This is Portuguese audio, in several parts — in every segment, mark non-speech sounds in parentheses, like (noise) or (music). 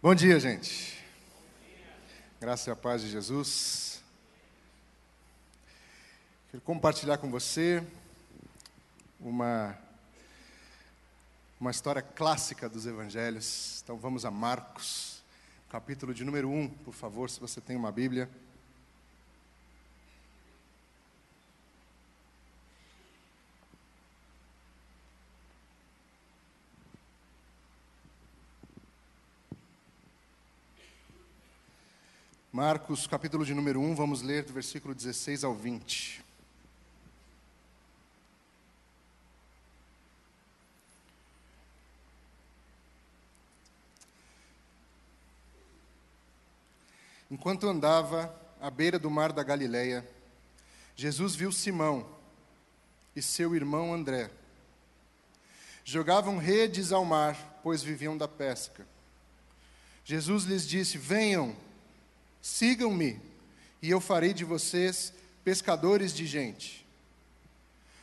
Bom dia, gente. Graça e a paz de Jesus. Quero compartilhar com você uma uma história clássica dos evangelhos. Então vamos a Marcos, capítulo de número 1, por favor, se você tem uma Bíblia. Marcos, capítulo de número 1, vamos ler do versículo 16 ao 20. Enquanto andava à beira do mar da Galileia, Jesus viu Simão e seu irmão André. Jogavam redes ao mar, pois viviam da pesca. Jesus lhes disse: Venham Sigam-me, e eu farei de vocês pescadores de gente.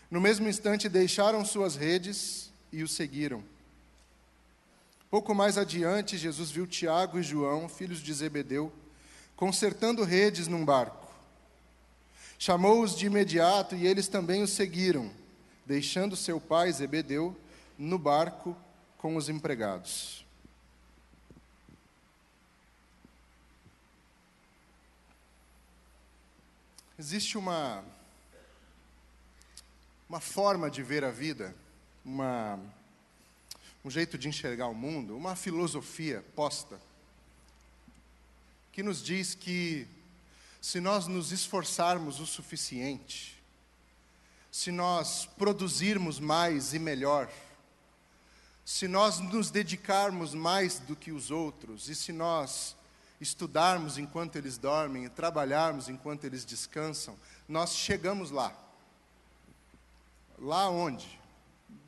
No mesmo instante, deixaram suas redes e o seguiram. Pouco mais adiante, Jesus viu Tiago e João, filhos de Zebedeu, consertando redes num barco. Chamou-os de imediato e eles também o seguiram, deixando seu pai Zebedeu no barco com os empregados. Existe uma, uma forma de ver a vida, uma, um jeito de enxergar o mundo, uma filosofia posta, que nos diz que se nós nos esforçarmos o suficiente, se nós produzirmos mais e melhor, se nós nos dedicarmos mais do que os outros, e se nós estudarmos enquanto eles dormem, trabalharmos enquanto eles descansam, nós chegamos lá. Lá onde?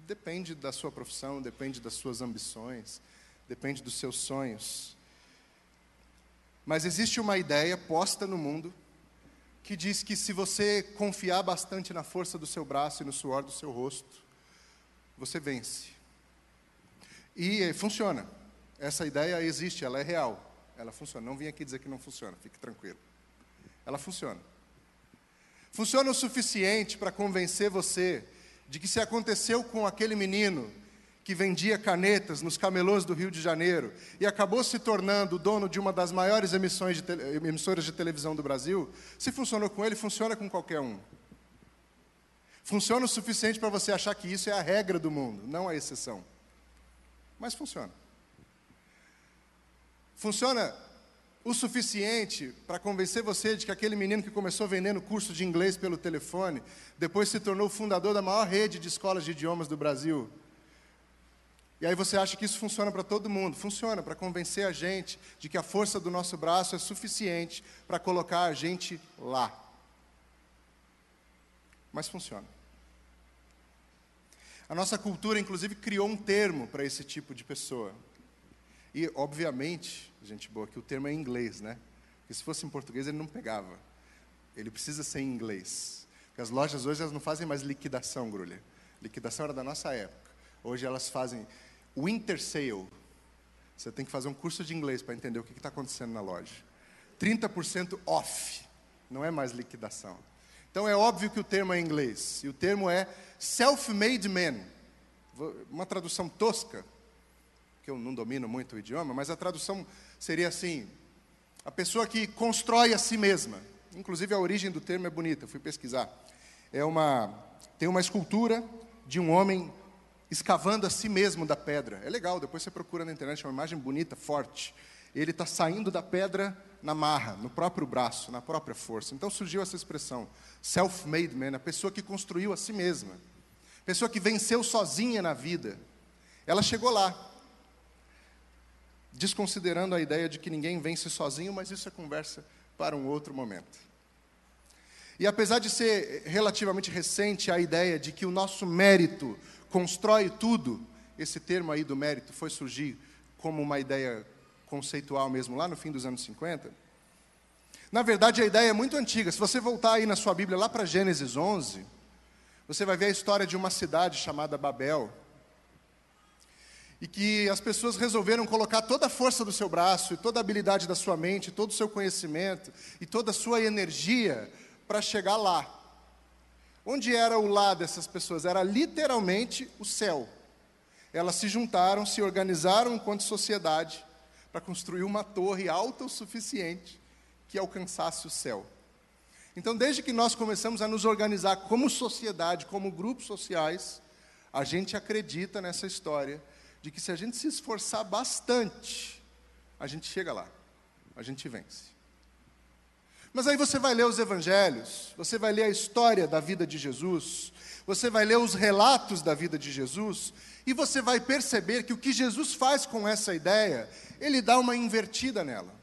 Depende da sua profissão, depende das suas ambições, depende dos seus sonhos. Mas existe uma ideia posta no mundo que diz que se você confiar bastante na força do seu braço e no suor do seu rosto, você vence. E funciona. Essa ideia existe, ela é real. Ela funciona. Não vim aqui dizer que não funciona, fique tranquilo. Ela funciona. Funciona o suficiente para convencer você de que se aconteceu com aquele menino que vendia canetas nos camelôs do Rio de Janeiro e acabou se tornando dono de uma das maiores de emissoras de televisão do Brasil, se funcionou com ele, funciona com qualquer um. Funciona o suficiente para você achar que isso é a regra do mundo, não a exceção. Mas funciona. Funciona o suficiente para convencer você de que aquele menino que começou vendendo curso de inglês pelo telefone, depois se tornou fundador da maior rede de escolas de idiomas do Brasil. E aí você acha que isso funciona para todo mundo? Funciona para convencer a gente de que a força do nosso braço é suficiente para colocar a gente lá. Mas funciona. A nossa cultura, inclusive, criou um termo para esse tipo de pessoa. E, obviamente, gente boa, que o termo é em inglês, né? Porque se fosse em português ele não pegava. Ele precisa ser em inglês. Porque as lojas hoje elas não fazem mais liquidação, Grulha. Liquidação era da nossa época. Hoje elas fazem winter sale. Você tem que fazer um curso de inglês para entender o que está acontecendo na loja. 30% off. Não é mais liquidação. Então é óbvio que o termo é em inglês. E o termo é self-made man. Uma tradução tosca, que eu não domino muito o idioma, mas a tradução seria assim: a pessoa que constrói a si mesma. Inclusive a origem do termo é bonita, fui pesquisar. É uma tem uma escultura de um homem escavando a si mesmo da pedra. É legal, depois você procura na internet, é uma imagem bonita, forte. Ele está saindo da pedra na marra, no próprio braço, na própria força. Então surgiu essa expressão, self-made man, a pessoa que construiu a si mesma. Pessoa que venceu sozinha na vida. Ela chegou lá desconsiderando a ideia de que ninguém vence sozinho, mas isso é conversa para um outro momento. E apesar de ser relativamente recente a ideia de que o nosso mérito constrói tudo, esse termo aí do mérito foi surgir como uma ideia conceitual mesmo lá no fim dos anos 50. Na verdade, a ideia é muito antiga. Se você voltar aí na sua Bíblia lá para Gênesis 11, você vai ver a história de uma cidade chamada Babel, e que as pessoas resolveram colocar toda a força do seu braço, e toda a habilidade da sua mente, todo o seu conhecimento e toda a sua energia para chegar lá. Onde era o lá dessas pessoas? Era literalmente o céu. Elas se juntaram, se organizaram enquanto sociedade para construir uma torre alta o suficiente que alcançasse o céu. Então, desde que nós começamos a nos organizar como sociedade, como grupos sociais, a gente acredita nessa história de que se a gente se esforçar bastante, a gente chega lá, a gente vence. Mas aí você vai ler os evangelhos, você vai ler a história da vida de Jesus, você vai ler os relatos da vida de Jesus, e você vai perceber que o que Jesus faz com essa ideia, ele dá uma invertida nela.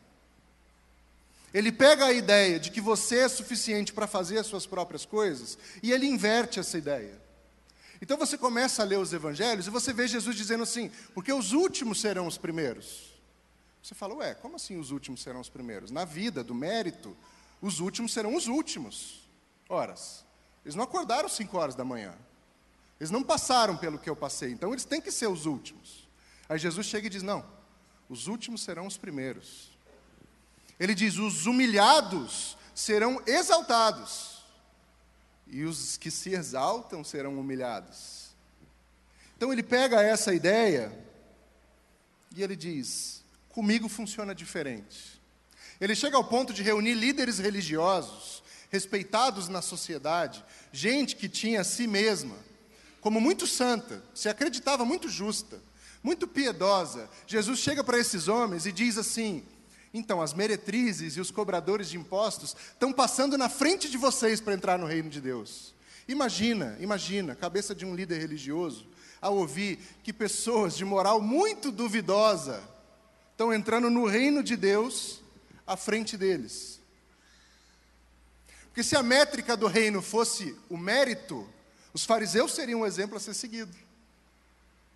Ele pega a ideia de que você é suficiente para fazer as suas próprias coisas e ele inverte essa ideia. Então você começa a ler os evangelhos e você vê Jesus dizendo assim: porque os últimos serão os primeiros. Você fala, ué, como assim os últimos serão os primeiros? Na vida, do mérito, os últimos serão os últimos. Horas. Eles não acordaram cinco horas da manhã. Eles não passaram pelo que eu passei, então eles têm que ser os últimos. Aí Jesus chega e diz: não, os últimos serão os primeiros. Ele diz: os humilhados serão exaltados e os que se exaltam serão humilhados. Então ele pega essa ideia e ele diz: comigo funciona diferente. Ele chega ao ponto de reunir líderes religiosos, respeitados na sociedade, gente que tinha a si mesma como muito santa, se acreditava muito justa, muito piedosa. Jesus chega para esses homens e diz assim: então, as meretrizes e os cobradores de impostos estão passando na frente de vocês para entrar no reino de Deus. Imagina, imagina, cabeça de um líder religioso, ao ouvir que pessoas de moral muito duvidosa estão entrando no reino de Deus à frente deles. Porque se a métrica do reino fosse o mérito, os fariseus seriam um exemplo a ser seguido.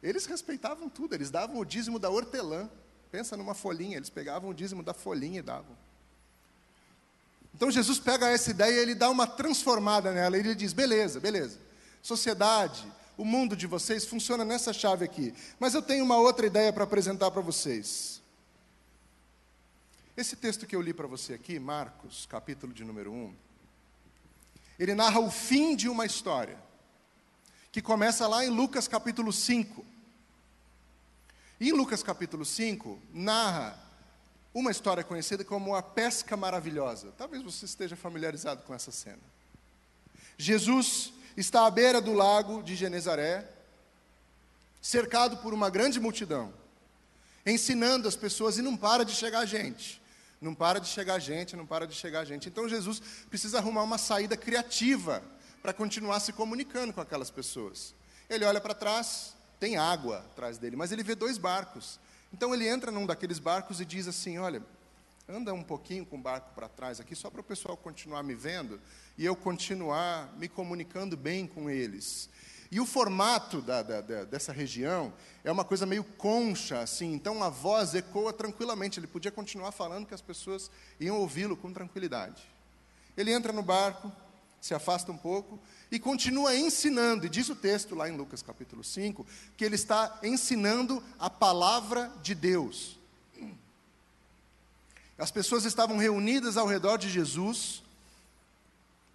Eles respeitavam tudo, eles davam o dízimo da hortelã. Pensa numa folhinha, eles pegavam o dízimo da folhinha e davam. Então Jesus pega essa ideia e ele dá uma transformada nela. Ele diz: beleza, beleza. Sociedade, o mundo de vocês funciona nessa chave aqui. Mas eu tenho uma outra ideia para apresentar para vocês. Esse texto que eu li para você aqui, Marcos, capítulo de número 1, ele narra o fim de uma história, que começa lá em Lucas capítulo 5. Em Lucas capítulo 5, narra uma história conhecida como a pesca maravilhosa. Talvez você esteja familiarizado com essa cena. Jesus está à beira do lago de Genezaré, cercado por uma grande multidão, ensinando as pessoas e não para de chegar gente. Não para de chegar gente, não para de chegar gente. Então Jesus precisa arrumar uma saída criativa para continuar se comunicando com aquelas pessoas. Ele olha para trás, tem água atrás dele, mas ele vê dois barcos. Então ele entra num daqueles barcos e diz assim: Olha, anda um pouquinho com o barco para trás aqui, só para o pessoal continuar me vendo e eu continuar me comunicando bem com eles. E o formato da, da, da, dessa região é uma coisa meio concha, assim, então a voz ecoa tranquilamente. Ele podia continuar falando que as pessoas iam ouvi-lo com tranquilidade. Ele entra no barco, se afasta um pouco e continua ensinando, e diz o texto lá em Lucas capítulo 5, que ele está ensinando a palavra de Deus. As pessoas estavam reunidas ao redor de Jesus,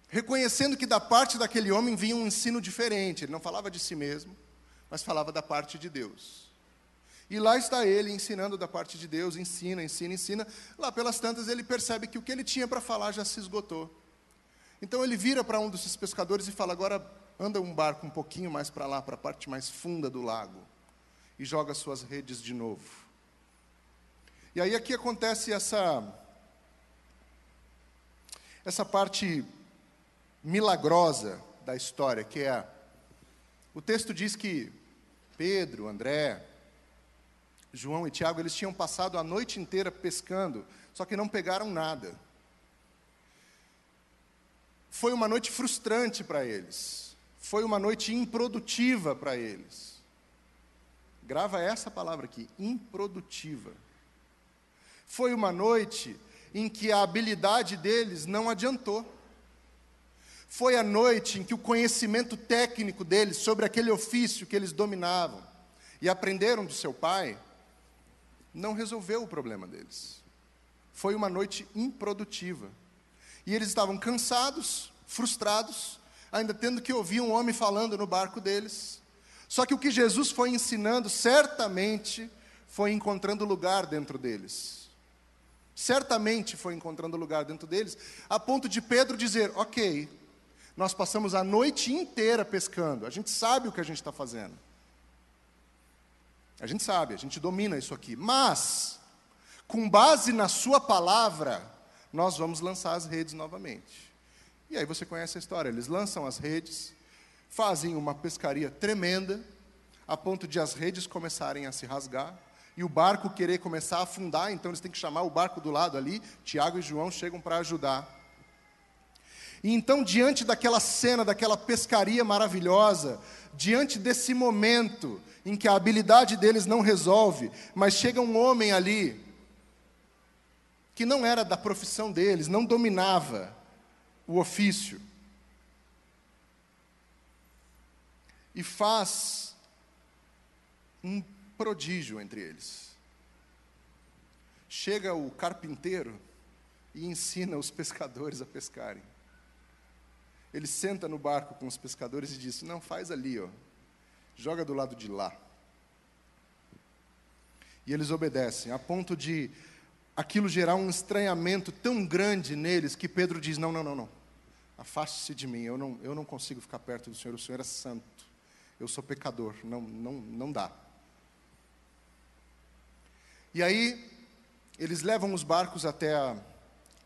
reconhecendo que da parte daquele homem vinha um ensino diferente. Ele não falava de si mesmo, mas falava da parte de Deus. E lá está ele ensinando da parte de Deus, ensina, ensina, ensina. Lá pelas tantas ele percebe que o que ele tinha para falar já se esgotou. Então ele vira para um desses pescadores e fala: agora anda um barco um pouquinho mais para lá, para a parte mais funda do lago, e joga suas redes de novo. E aí aqui acontece essa essa parte milagrosa da história, que é o texto diz que Pedro, André, João e Tiago, eles tinham passado a noite inteira pescando, só que não pegaram nada foi uma noite frustrante para eles, foi uma noite improdutiva para eles. Grava essa palavra aqui, improdutiva. Foi uma noite em que a habilidade deles não adiantou. Foi a noite em que o conhecimento técnico deles sobre aquele ofício que eles dominavam, e aprenderam do seu pai, não resolveu o problema deles. Foi uma noite improdutiva. E eles estavam cansados, frustrados, ainda tendo que ouvir um homem falando no barco deles. Só que o que Jesus foi ensinando, certamente, foi encontrando lugar dentro deles. Certamente foi encontrando lugar dentro deles, a ponto de Pedro dizer: Ok, nós passamos a noite inteira pescando, a gente sabe o que a gente está fazendo. A gente sabe, a gente domina isso aqui. Mas, com base na Sua palavra, nós vamos lançar as redes novamente. E aí você conhece a história: eles lançam as redes, fazem uma pescaria tremenda, a ponto de as redes começarem a se rasgar e o barco querer começar a afundar, então eles têm que chamar o barco do lado ali. Tiago e João chegam para ajudar. E então, diante daquela cena, daquela pescaria maravilhosa, diante desse momento em que a habilidade deles não resolve, mas chega um homem ali que não era da profissão deles, não dominava o ofício. E faz um prodígio entre eles. Chega o carpinteiro e ensina os pescadores a pescarem. Ele senta no barco com os pescadores e diz: Não, faz ali, ó. joga do lado de lá. E eles obedecem, a ponto de aquilo gerar um estranhamento tão grande neles que Pedro diz: Não, não, não, não. Afaste-se de mim, eu não, eu não consigo ficar perto do Senhor, o Senhor é santo. Eu sou pecador, não, não, não dá. E aí, eles levam os barcos até a,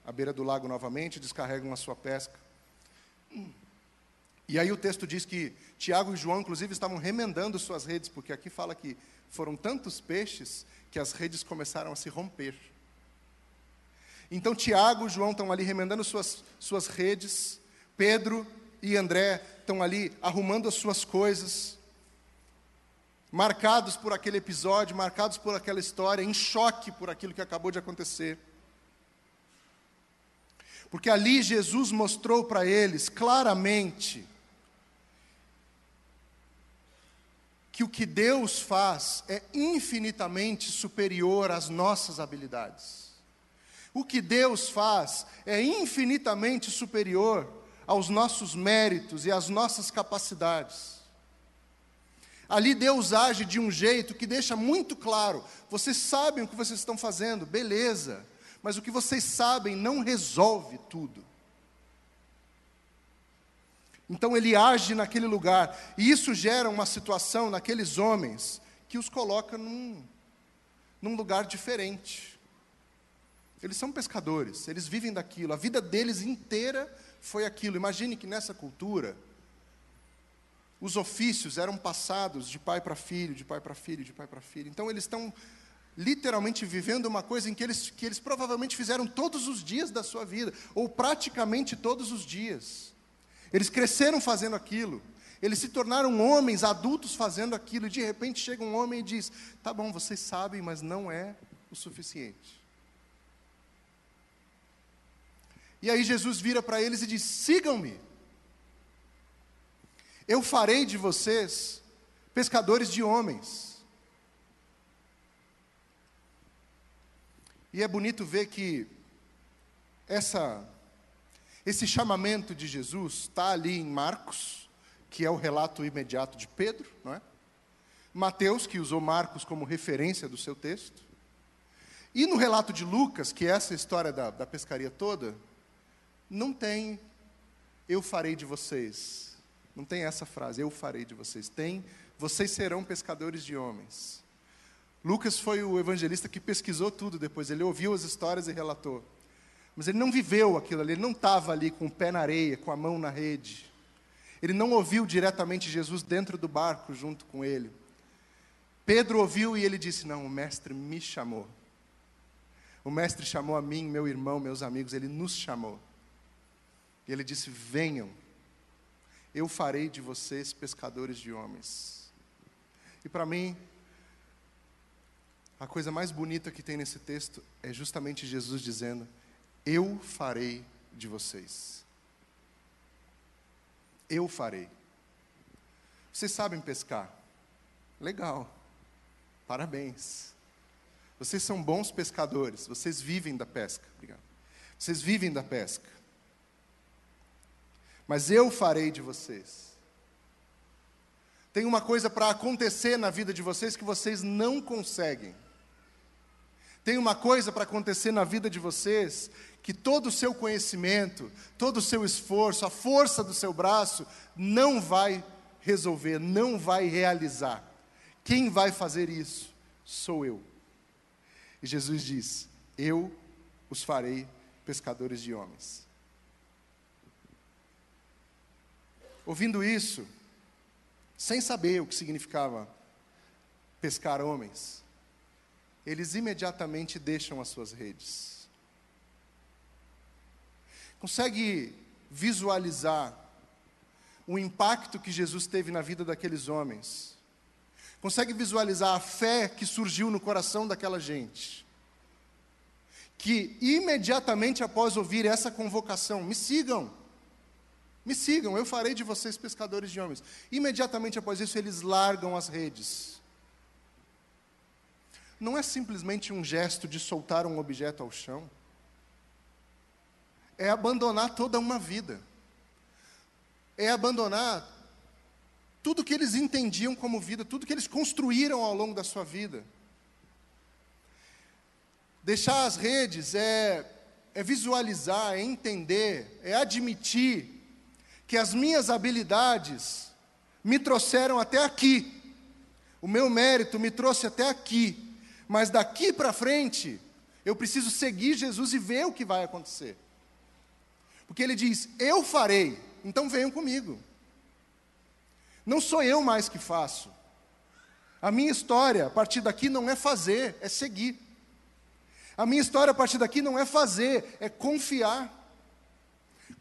a beira do lago novamente, descarregam a sua pesca. E aí o texto diz que Tiago e João, inclusive, estavam remendando suas redes, porque aqui fala que foram tantos peixes que as redes começaram a se romper. Então Tiago e João estão ali remendando suas, suas redes, Pedro e André estão ali arrumando as suas coisas, marcados por aquele episódio, marcados por aquela história, em choque por aquilo que acabou de acontecer. Porque ali Jesus mostrou para eles claramente que o que Deus faz é infinitamente superior às nossas habilidades. O que Deus faz é infinitamente superior aos nossos méritos e às nossas capacidades. Ali Deus age de um jeito que deixa muito claro: vocês sabem o que vocês estão fazendo, beleza, mas o que vocês sabem não resolve tudo. Então ele age naquele lugar, e isso gera uma situação naqueles homens que os coloca num, num lugar diferente. Eles são pescadores, eles vivem daquilo, a vida deles inteira foi aquilo. Imagine que nessa cultura, os ofícios eram passados de pai para filho, de pai para filho, de pai para filho. Então eles estão literalmente vivendo uma coisa em que eles, que eles provavelmente fizeram todos os dias da sua vida, ou praticamente todos os dias. Eles cresceram fazendo aquilo, eles se tornaram homens adultos fazendo aquilo, e de repente chega um homem e diz: Tá bom, vocês sabem, mas não é o suficiente. E aí Jesus vira para eles e diz: sigam-me. Eu farei de vocês pescadores de homens. E é bonito ver que essa, esse chamamento de Jesus está ali em Marcos, que é o relato imediato de Pedro, não é? Mateus, que usou Marcos como referência do seu texto. E no relato de Lucas, que é essa história da, da pescaria toda, não tem eu farei de vocês. Não tem essa frase, eu farei de vocês. Tem, vocês serão pescadores de homens. Lucas foi o evangelista que pesquisou tudo depois, ele ouviu as histórias e relatou. Mas ele não viveu aquilo ali, ele não estava ali com o pé na areia, com a mão na rede. Ele não ouviu diretamente Jesus dentro do barco junto com ele. Pedro ouviu e ele disse: Não, o mestre me chamou. O mestre chamou a mim, meu irmão, meus amigos, ele nos chamou. E ele disse: Venham, eu farei de vocês pescadores de homens. E para mim, a coisa mais bonita que tem nesse texto é justamente Jesus dizendo: Eu farei de vocês. Eu farei. Vocês sabem pescar? Legal. Parabéns. Vocês são bons pescadores, vocês vivem da pesca. Obrigado. Vocês vivem da pesca. Mas eu farei de vocês. Tem uma coisa para acontecer na vida de vocês que vocês não conseguem. Tem uma coisa para acontecer na vida de vocês que todo o seu conhecimento, todo o seu esforço, a força do seu braço não vai resolver, não vai realizar. Quem vai fazer isso? Sou eu. E Jesus diz: Eu os farei pescadores de homens. Ouvindo isso, sem saber o que significava pescar homens, eles imediatamente deixam as suas redes. Consegue visualizar o impacto que Jesus teve na vida daqueles homens? Consegue visualizar a fé que surgiu no coração daquela gente? Que imediatamente após ouvir essa convocação, me sigam, me sigam, eu farei de vocês pescadores de homens. Imediatamente após isso, eles largam as redes não é simplesmente um gesto de soltar um objeto ao chão. É abandonar toda uma vida. É abandonar tudo que eles entendiam como vida, tudo que eles construíram ao longo da sua vida. Deixar as redes é, é visualizar, é entender, é admitir que as minhas habilidades me trouxeram até aqui. O meu mérito me trouxe até aqui. Mas daqui para frente, eu preciso seguir Jesus e ver o que vai acontecer. Porque ele diz: Eu farei, então venham comigo. Não sou eu mais que faço. A minha história a partir daqui não é fazer, é seguir. A minha história a partir daqui não é fazer, é confiar.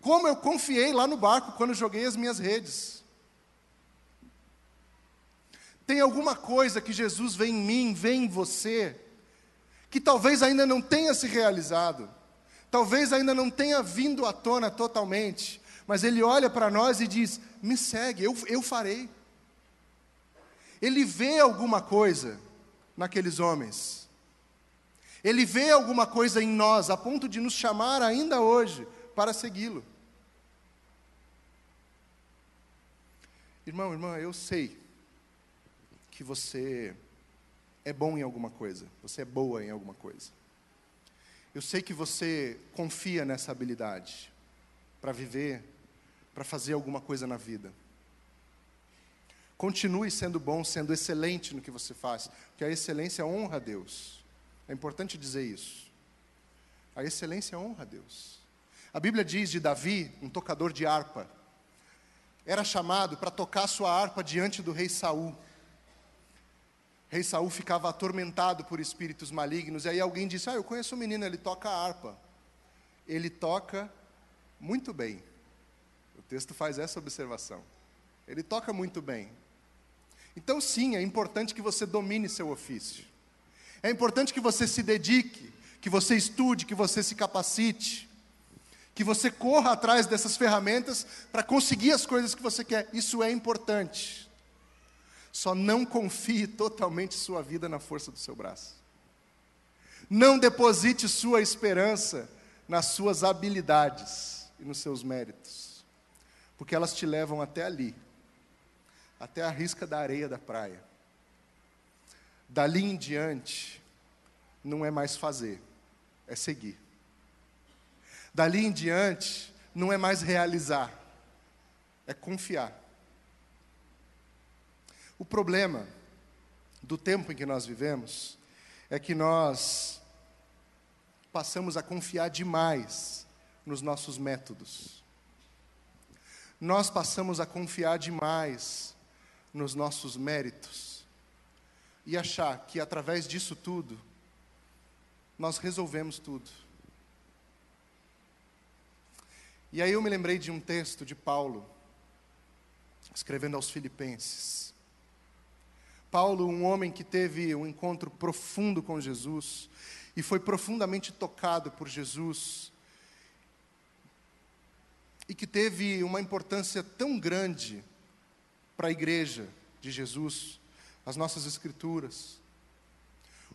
Como eu confiei lá no barco quando joguei as minhas redes. Tem alguma coisa que Jesus vê em mim, vê em você, que talvez ainda não tenha se realizado, talvez ainda não tenha vindo à tona totalmente, mas Ele olha para nós e diz: me segue, eu, eu farei. Ele vê alguma coisa naqueles homens, Ele vê alguma coisa em nós, a ponto de nos chamar ainda hoje para segui-lo. Irmão, irmã, eu sei que você é bom em alguma coisa, você é boa em alguma coisa. Eu sei que você confia nessa habilidade para viver, para fazer alguma coisa na vida. Continue sendo bom, sendo excelente no que você faz, porque a excelência honra a Deus. É importante dizer isso. A excelência honra a Deus. A Bíblia diz de Davi, um tocador de harpa, era chamado para tocar sua harpa diante do rei Saul. Rei Saul ficava atormentado por espíritos malignos. E aí alguém disse: Ah, eu conheço um menino, ele toca harpa. Ele toca muito bem. O texto faz essa observação. Ele toca muito bem. Então, sim, é importante que você domine seu ofício. É importante que você se dedique, que você estude, que você se capacite, que você corra atrás dessas ferramentas para conseguir as coisas que você quer. Isso é importante. Só não confie (laughs) totalmente sua vida na força do seu braço. Não deposite sua esperança nas suas habilidades e nos seus méritos, porque elas te levam até ali, até a risca da areia da praia. Dali em diante, não é mais fazer, é seguir. Dali em diante, não é mais realizar, é confiar. O problema do tempo em que nós vivemos é que nós passamos a confiar demais nos nossos métodos. Nós passamos a confiar demais nos nossos méritos e achar que através disso tudo nós resolvemos tudo. E aí eu me lembrei de um texto de Paulo escrevendo aos Filipenses. Paulo, um homem que teve um encontro profundo com Jesus e foi profundamente tocado por Jesus e que teve uma importância tão grande para a igreja de Jesus, as nossas escrituras.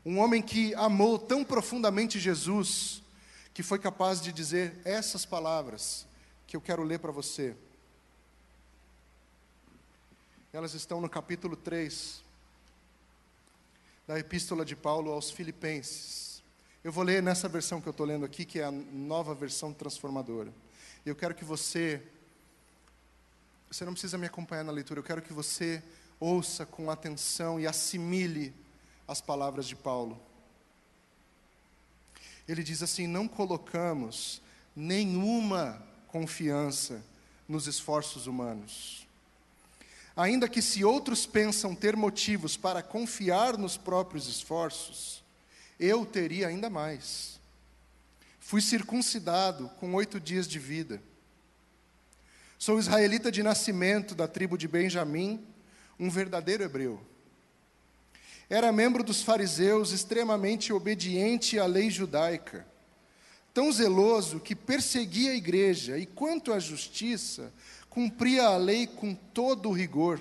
Um homem que amou tão profundamente Jesus, que foi capaz de dizer essas palavras que eu quero ler para você. Elas estão no capítulo 3 da Epístola de Paulo aos Filipenses. Eu vou ler nessa versão que eu estou lendo aqui, que é a nova versão transformadora. Eu quero que você. Você não precisa me acompanhar na leitura, eu quero que você ouça com atenção e assimile as palavras de Paulo. Ele diz assim: Não colocamos nenhuma confiança nos esforços humanos. Ainda que se outros pensam ter motivos para confiar nos próprios esforços, eu teria ainda mais. Fui circuncidado com oito dias de vida. Sou israelita de nascimento da tribo de Benjamim, um verdadeiro hebreu. Era membro dos fariseus, extremamente obediente à lei judaica, tão zeloso que perseguia a igreja e, quanto à justiça, cumpria a lei com todo o rigor.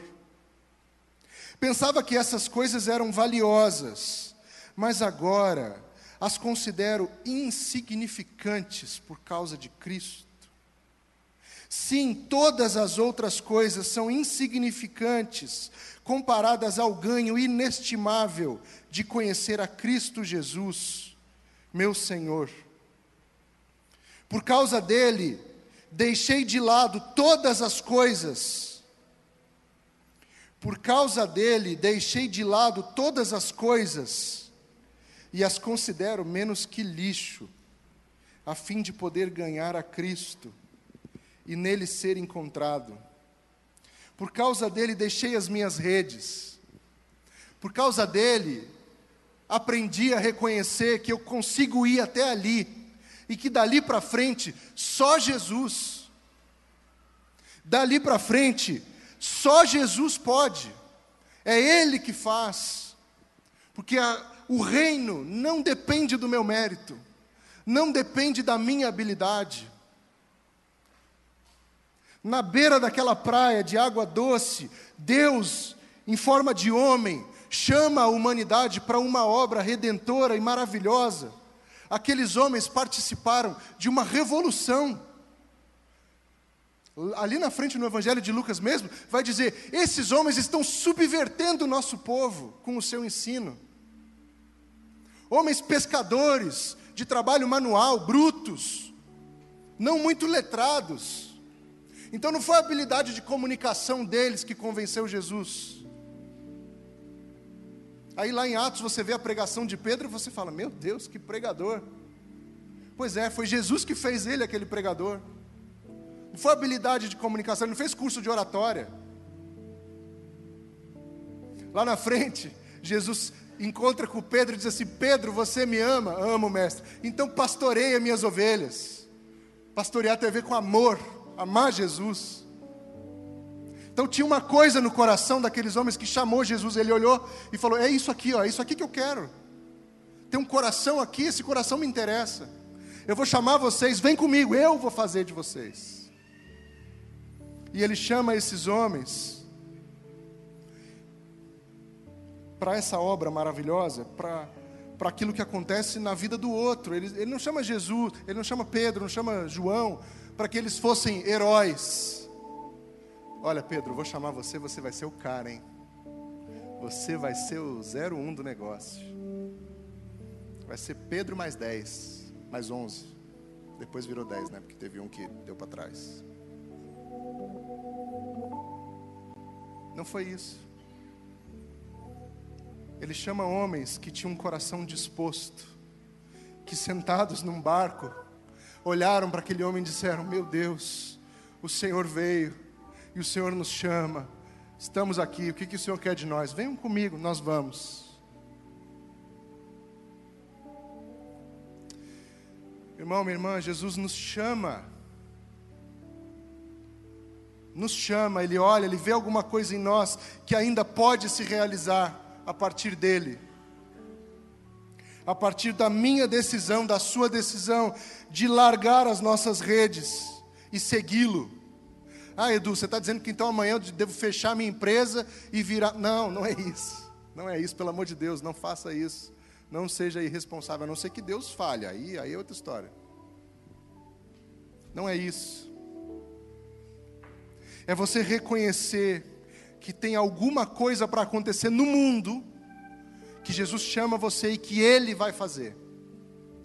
Pensava que essas coisas eram valiosas, mas agora as considero insignificantes por causa de Cristo. Sim, todas as outras coisas são insignificantes comparadas ao ganho inestimável de conhecer a Cristo Jesus, meu Senhor. Por causa dele, deixei de lado todas as coisas. Por causa dele, deixei de lado todas as coisas e as considero menos que lixo, a fim de poder ganhar a Cristo e nele ser encontrado por causa dele, deixei as minhas redes. Por causa dele, aprendi a reconhecer que eu consigo ir até ali e que dali para frente só Jesus. Dali para frente, só Jesus pode. É Ele que faz. Porque a, o reino não depende do meu mérito, não depende da minha habilidade, na beira daquela praia de água doce, Deus, em forma de homem, chama a humanidade para uma obra redentora e maravilhosa. Aqueles homens participaram de uma revolução. Ali na frente no Evangelho de Lucas mesmo, vai dizer: esses homens estão subvertendo o nosso povo com o seu ensino. Homens pescadores, de trabalho manual, brutos, não muito letrados então não foi a habilidade de comunicação deles que convenceu Jesus. Aí lá em Atos você vê a pregação de Pedro e você fala: Meu Deus, que pregador. Pois é, foi Jesus que fez ele aquele pregador. Não foi habilidade de comunicação, ele não fez curso de oratória. Lá na frente, Jesus encontra com Pedro e diz assim: Pedro, você me ama? Amo, mestre. Então pastoreia minhas ovelhas. Pastorear tem a ver com amor amar Jesus. Então tinha uma coisa no coração daqueles homens que chamou Jesus, ele olhou e falou: É isso aqui, ó, é isso aqui que eu quero. Tem um coração aqui, esse coração me interessa. Eu vou chamar vocês, vem comigo, eu vou fazer de vocês. E ele chama esses homens para essa obra maravilhosa, para para aquilo que acontece na vida do outro. Ele, ele não chama Jesus, ele não chama Pedro, não chama João, para que eles fossem heróis. Olha, Pedro, vou chamar você, você vai ser o cara, hein? Você vai ser o 01 do negócio. Vai ser Pedro mais 10, mais 11. Depois virou 10, né? Porque teve um que deu para trás. Não foi isso. Ele chama homens que tinham um coração disposto, que sentados num barco, olharam para aquele homem e disseram: Meu Deus, o Senhor veio e o Senhor nos chama. Estamos aqui, o que, que o Senhor quer de nós? Venham comigo, nós vamos. Irmão, minha irmã, Jesus nos chama. Nos chama, Ele olha, Ele vê alguma coisa em nós que ainda pode se realizar a partir dele a partir da minha decisão, da sua decisão, de largar as nossas redes e segui-lo. Ah, Edu, você está dizendo que então amanhã eu devo fechar minha empresa e virar. Não, não é isso. Não é isso, pelo amor de Deus, não faça isso. Não seja irresponsável, a não ser que Deus falhe. Aí, aí é outra história. Não é isso. É você reconhecer que tem alguma coisa para acontecer no mundo que Jesus chama você e que Ele vai fazer.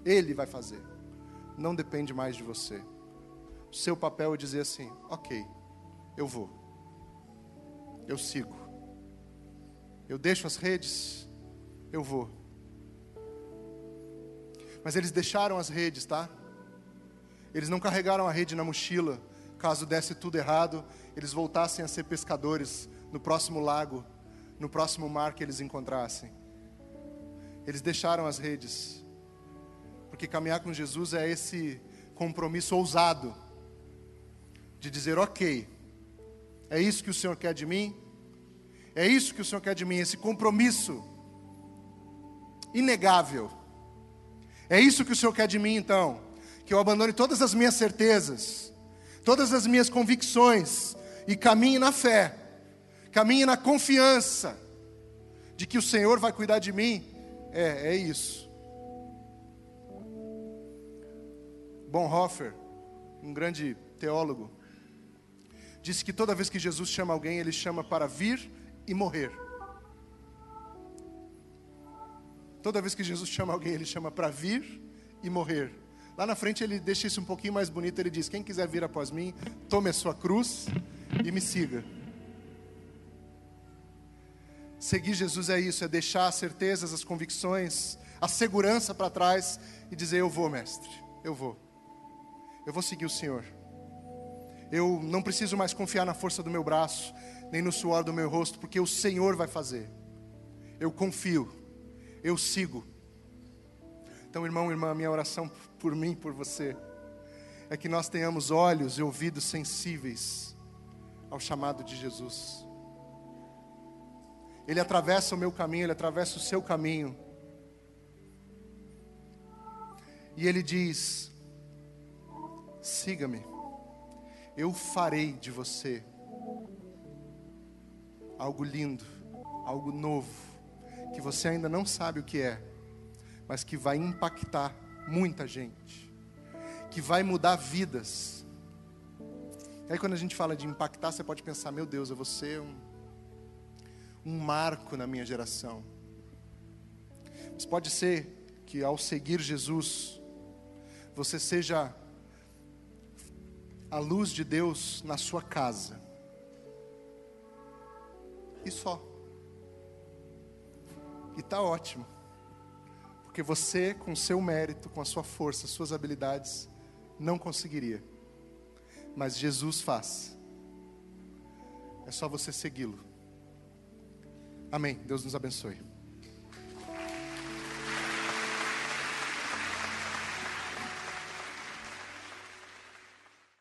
Ele vai fazer. Não depende mais de você. O seu papel é dizer assim: ok, eu vou. Eu sigo. Eu deixo as redes, eu vou. Mas eles deixaram as redes, tá? Eles não carregaram a rede na mochila, caso desse tudo errado, eles voltassem a ser pescadores no próximo lago, no próximo mar que eles encontrassem. Eles deixaram as redes, porque caminhar com Jesus é esse compromisso ousado de dizer: ok, é isso que o Senhor quer de mim, é isso que o Senhor quer de mim, esse compromisso inegável. É isso que o Senhor quer de mim, então que eu abandone todas as minhas certezas, todas as minhas convicções e caminhe na fé, caminhe na confiança de que o Senhor vai cuidar de mim. É, é isso. Bonhoeffer, um grande teólogo, disse que toda vez que Jesus chama alguém, ele chama para vir e morrer. Toda vez que Jesus chama alguém, ele chama para vir e morrer. Lá na frente ele deixa isso um pouquinho mais bonito. Ele diz: Quem quiser vir após mim, tome a sua cruz e me siga. Seguir Jesus é isso, é deixar as certezas, as convicções, a segurança para trás e dizer: Eu vou, mestre, eu vou. Eu vou seguir o Senhor. Eu não preciso mais confiar na força do meu braço, nem no suor do meu rosto, porque o Senhor vai fazer. Eu confio, eu sigo. Então, irmão, irmã, minha oração por mim, por você, é que nós tenhamos olhos e ouvidos sensíveis ao chamado de Jesus. Ele atravessa o meu caminho, ele atravessa o seu caminho. E ele diz: siga-me, eu farei de você algo lindo, algo novo, que você ainda não sabe o que é mas que vai impactar muita gente, que vai mudar vidas. E aí, quando a gente fala de impactar, você pode pensar: meu Deus, eu vou ser um, um marco na minha geração. Mas pode ser que ao seguir Jesus, você seja a luz de Deus na sua casa. E só. E está ótimo. Porque você, com seu mérito, com a sua força, suas habilidades, não conseguiria. Mas Jesus faz. É só você segui-lo. Amém. Deus nos abençoe.